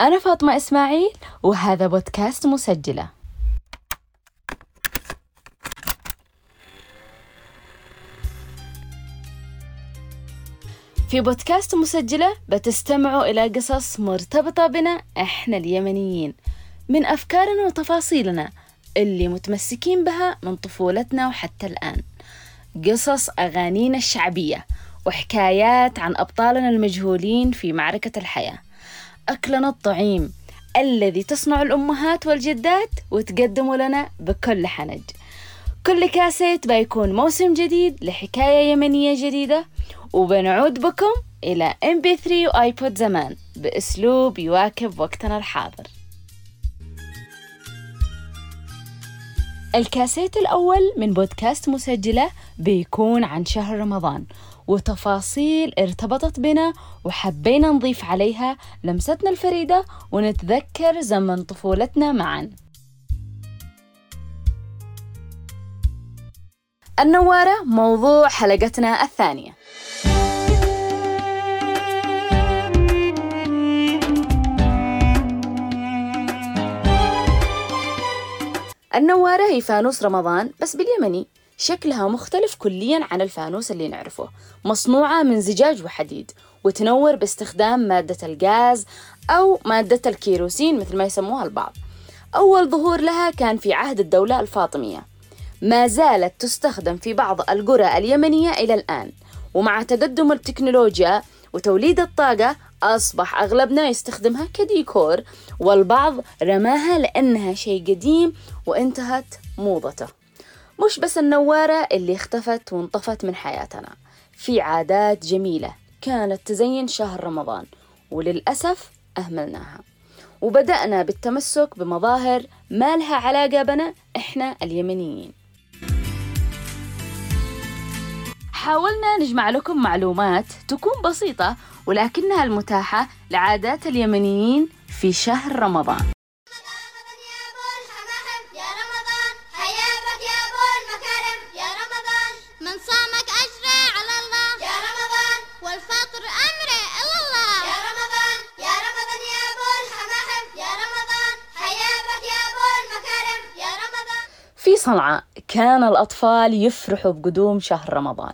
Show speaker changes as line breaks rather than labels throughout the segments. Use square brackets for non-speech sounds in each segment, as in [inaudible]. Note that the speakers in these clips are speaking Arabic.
أنا فاطمة إسماعيل وهذا بودكاست مسجلة. في بودكاست مسجلة بتستمعوا إلى قصص مرتبطة بنا إحنا اليمنيين من أفكارنا وتفاصيلنا اللي متمسكين بها من طفولتنا وحتى الآن. قصص أغانينا الشعبية وحكايات عن أبطالنا المجهولين في معركة الحياة. أكلنا الطعيم الذي تصنع الأمهات والجدات وتقدمه لنا بكل حنج. كل كاسيت بيكون موسم جديد لحكاية يمنية جديدة وبنعود بكم إلى MP3 وآيبود زمان بأسلوب يواكب وقتنا الحاضر. الكاسيت الأول من بودكاست مسجلة بيكون عن شهر رمضان. وتفاصيل ارتبطت بنا وحبينا نضيف عليها لمستنا الفريدة ونتذكر زمن طفولتنا معا. النوارة موضوع حلقتنا الثانية. النوارة هي فانوس رمضان بس باليمني. شكلها مختلف كليا عن الفانوس اللي نعرفه. مصنوعة من زجاج وحديد وتنور باستخدام مادة الغاز أو مادة الكيروسين مثل ما يسموها البعض. أول ظهور لها كان في عهد الدولة الفاطمية. ما زالت تستخدم في بعض القرى اليمنية إلى الآن. ومع تقدم التكنولوجيا وتوليد الطاقة أصبح أغلبنا يستخدمها كديكور والبعض رماها لأنها شيء قديم وانتهت موضته. مش بس النوارة اللي اختفت وانطفت من حياتنا في عادات جميلة كانت تزين شهر رمضان وللأسف أهملناها. وبدأنا بالتمسك بمظاهر ما لها علاقة بنا إحنا اليمنيين. حاولنا نجمع لكم معلومات تكون بسيطة ولكنها المتاحة لعادات اليمنيين في شهر رمضان. صنعاء كان الأطفال يفرحوا بقدوم شهر رمضان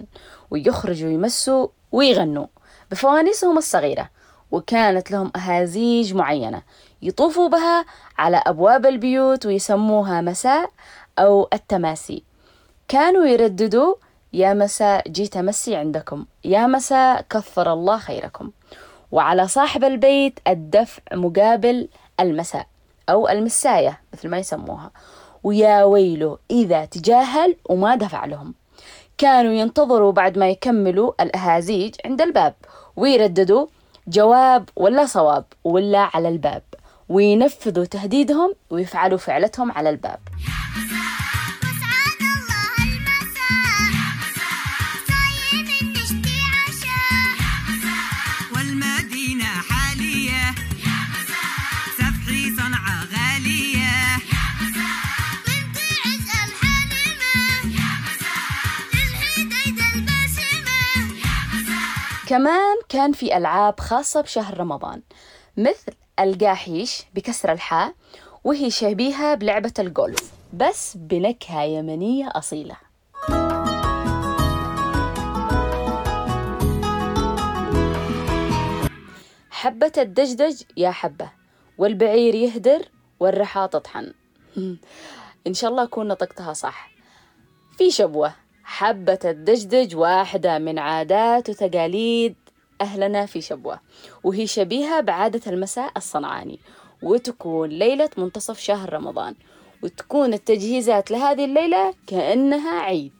ويخرجوا يمسوا ويغنوا بفوانيسهم الصغيرة وكانت لهم أهازيج معينة يطوفوا بها على أبواب البيوت ويسموها مساء أو التماسي. كانوا يرددوا يا مساء جيت أمسي عندكم يا مساء كثر الله خيركم. وعلى صاحب البيت الدفع مقابل المساء أو المساية مثل ما يسموها. ويا ويله إذا تجاهل وما دفع لهم. كانوا ينتظروا بعد ما يكملوا الأهازيج عند الباب ويرددوا جواب ولا صواب ولا على الباب وينفذوا تهديدهم ويفعلوا فعلتهم على الباب. كمان كان في ألعاب خاصة بشهر رمضان مثل القاحيش بكسر الحاء وهي شبيهة بلعبة الجولف بس بنكهة يمنية أصيلة. حبة الدجدج يا حبة والبعير يهدر والرحى تطحن. [laughs] إن شاء الله أكون نطقتها صح. في شبوة. حبة الدجدج واحدة من عادات وتقاليد أهلنا في شبوة وهي شبيهة بعادة المساء الصنعاني وتكون ليلة منتصف شهر رمضان وتكون التجهيزات لهذه الليلة كأنها عيد.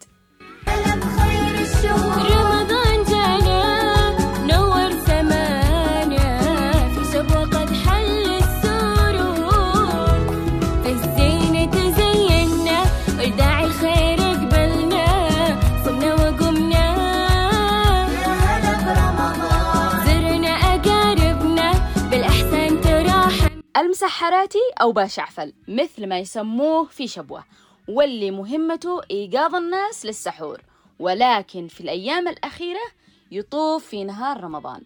المسحراتي أو باشعفل مثل ما يسموه في شبوة. واللي مهمته إيقاظ الناس للسحور. ولكن في الأيام الأخيرة يطوف في نهار رمضان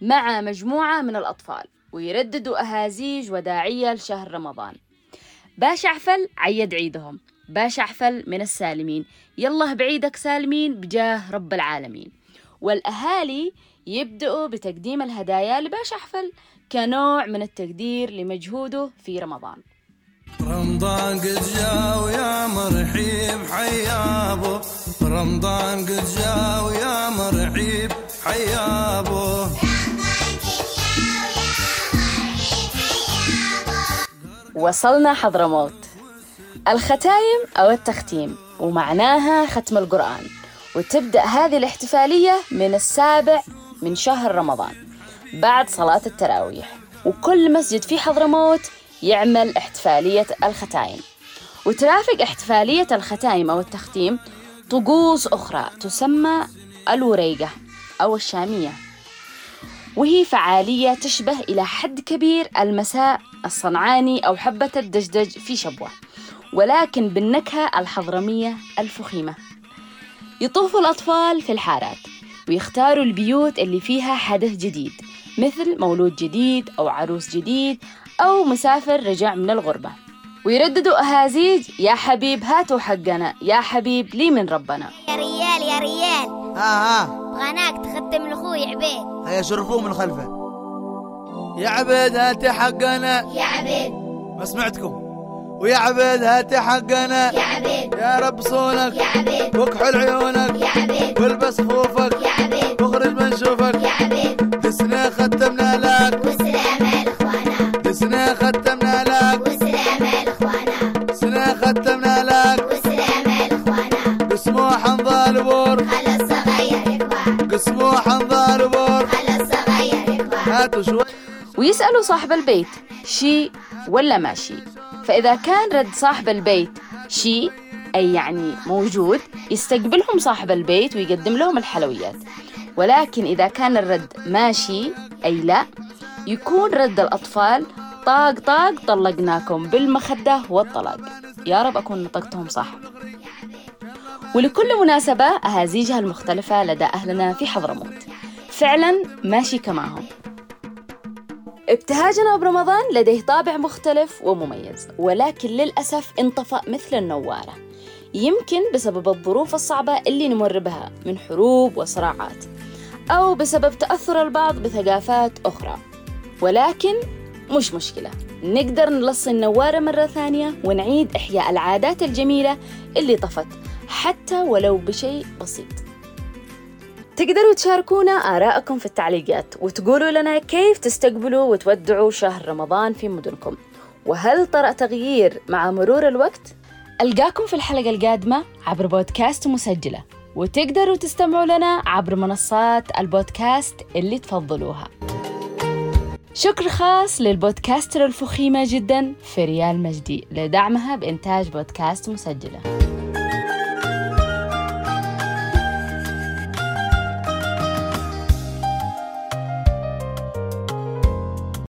مع مجموعة من الأطفال ويرددوا أهازيج وداعية لشهر رمضان. باش عفل عيد عيدهم. باش عفل من السالمين. يلا بعيدك سالمين بجاه رب العالمين. والأهالي يبدأوا بتقديم الهدايا لباش أحفل كنوع من التقدير لمجهوده في رمضان.
رمضان قد جا ويا مرحيب حيابو رمضان قد جا ويا مرحيب حيابو
وصلنا حضرموت. الختايم أو التختيم ومعناها ختم القرآن. وتبدأ هذه الاحتفالية من السابع من شهر رمضان بعد صلاة التراويح. وكل مسجد في حضرموت يعمل احتفالية الختايم. وترافق احتفالية الختايم أو التختيم طقوس أخرى تسمى الوريقة أو الشامية. وهي فعالية تشبه إلى حد كبير المساء الصنعاني أو حبة الدجدج في شبوة ولكن بالنكهة الحضرمية الفخيمة. يطوف الأطفال في الحارات ويختاروا البيوت اللي فيها حدث جديد مثل مولود جديد أو عروس جديد أو مسافر رجع من الغربة. ويرددوا أهازيج يا حبيب هاتوا حقنا يا حبيب لي من ربنا.
يا ريال يا ريال.
ها ها
بغناك تختم لاخوي عبيد.
هيا شرفوه من خلفه. يا عبيد هاتي حقنا.
يا عبيد.
ما سمعتكم. ويا عبيد هاتي حقنا.
يا عبيد.
يا رب صونك.
يا عبيد.
واكحل عيونك.
يا عبيد.
والبس خوفك.
يا عبيد.
واخرج من شوفك.
يا عبيد.
دسنا ختمنا لك ختمنا لك سنا ختمنا لك انظال بور.
خلى الصغير يكبر
قسموح انظال بور.
خلى الصغير يكبر
هاتوا شوي.
ويسألوا صاحب البيت شي ولا ماشي فإذا كان رد صاحب البيت شي أي يعني موجود يستقبلهم صاحب البيت ويقدم لهم الحلويات. ولكن إذا كان الرد ماشي أي لا يكون رد الأطفال طاق طاق طلقناكم بالمخدة والطلاق. يا رب أكون نطقتهم صح. ولكل مناسبة أهازيجها المختلفة لدى أهلنا في حضرموت. فعلا ماشي كماهم ابتهاجنا برمضان لديه طابع مختلف ومميز ولكن للأسف انطفأ مثل النوارة. يمكن بسبب الظروف الصعبة اللي نمر بها من حروب وصراعات أو بسبب تأثر البعض بثقافات أخرى. ولكن مش مشكلة نقدر نلصي النوارة مرة ثانية ونعيد إحياء العادات الجميلة اللي طفت حتى ولو بشيء بسيط. تقدروا تشاركونا آراءكم في التعليقات وتقولوا لنا كيف تستقبلوا وتودعوا شهر رمضان في مدنكم. وهل طرأ تغيير مع مرور الوقت؟ ألقاكم في الحلقة القادمة عبر بودكاست مسجلة وتقدروا تستمعوا لنا عبر منصات البودكاست اللي تفضلوها. شكر خاص للبودكاستر الفخيمة جدا فريال مجدي لدعمها بإنتاج بودكاست مسجلة.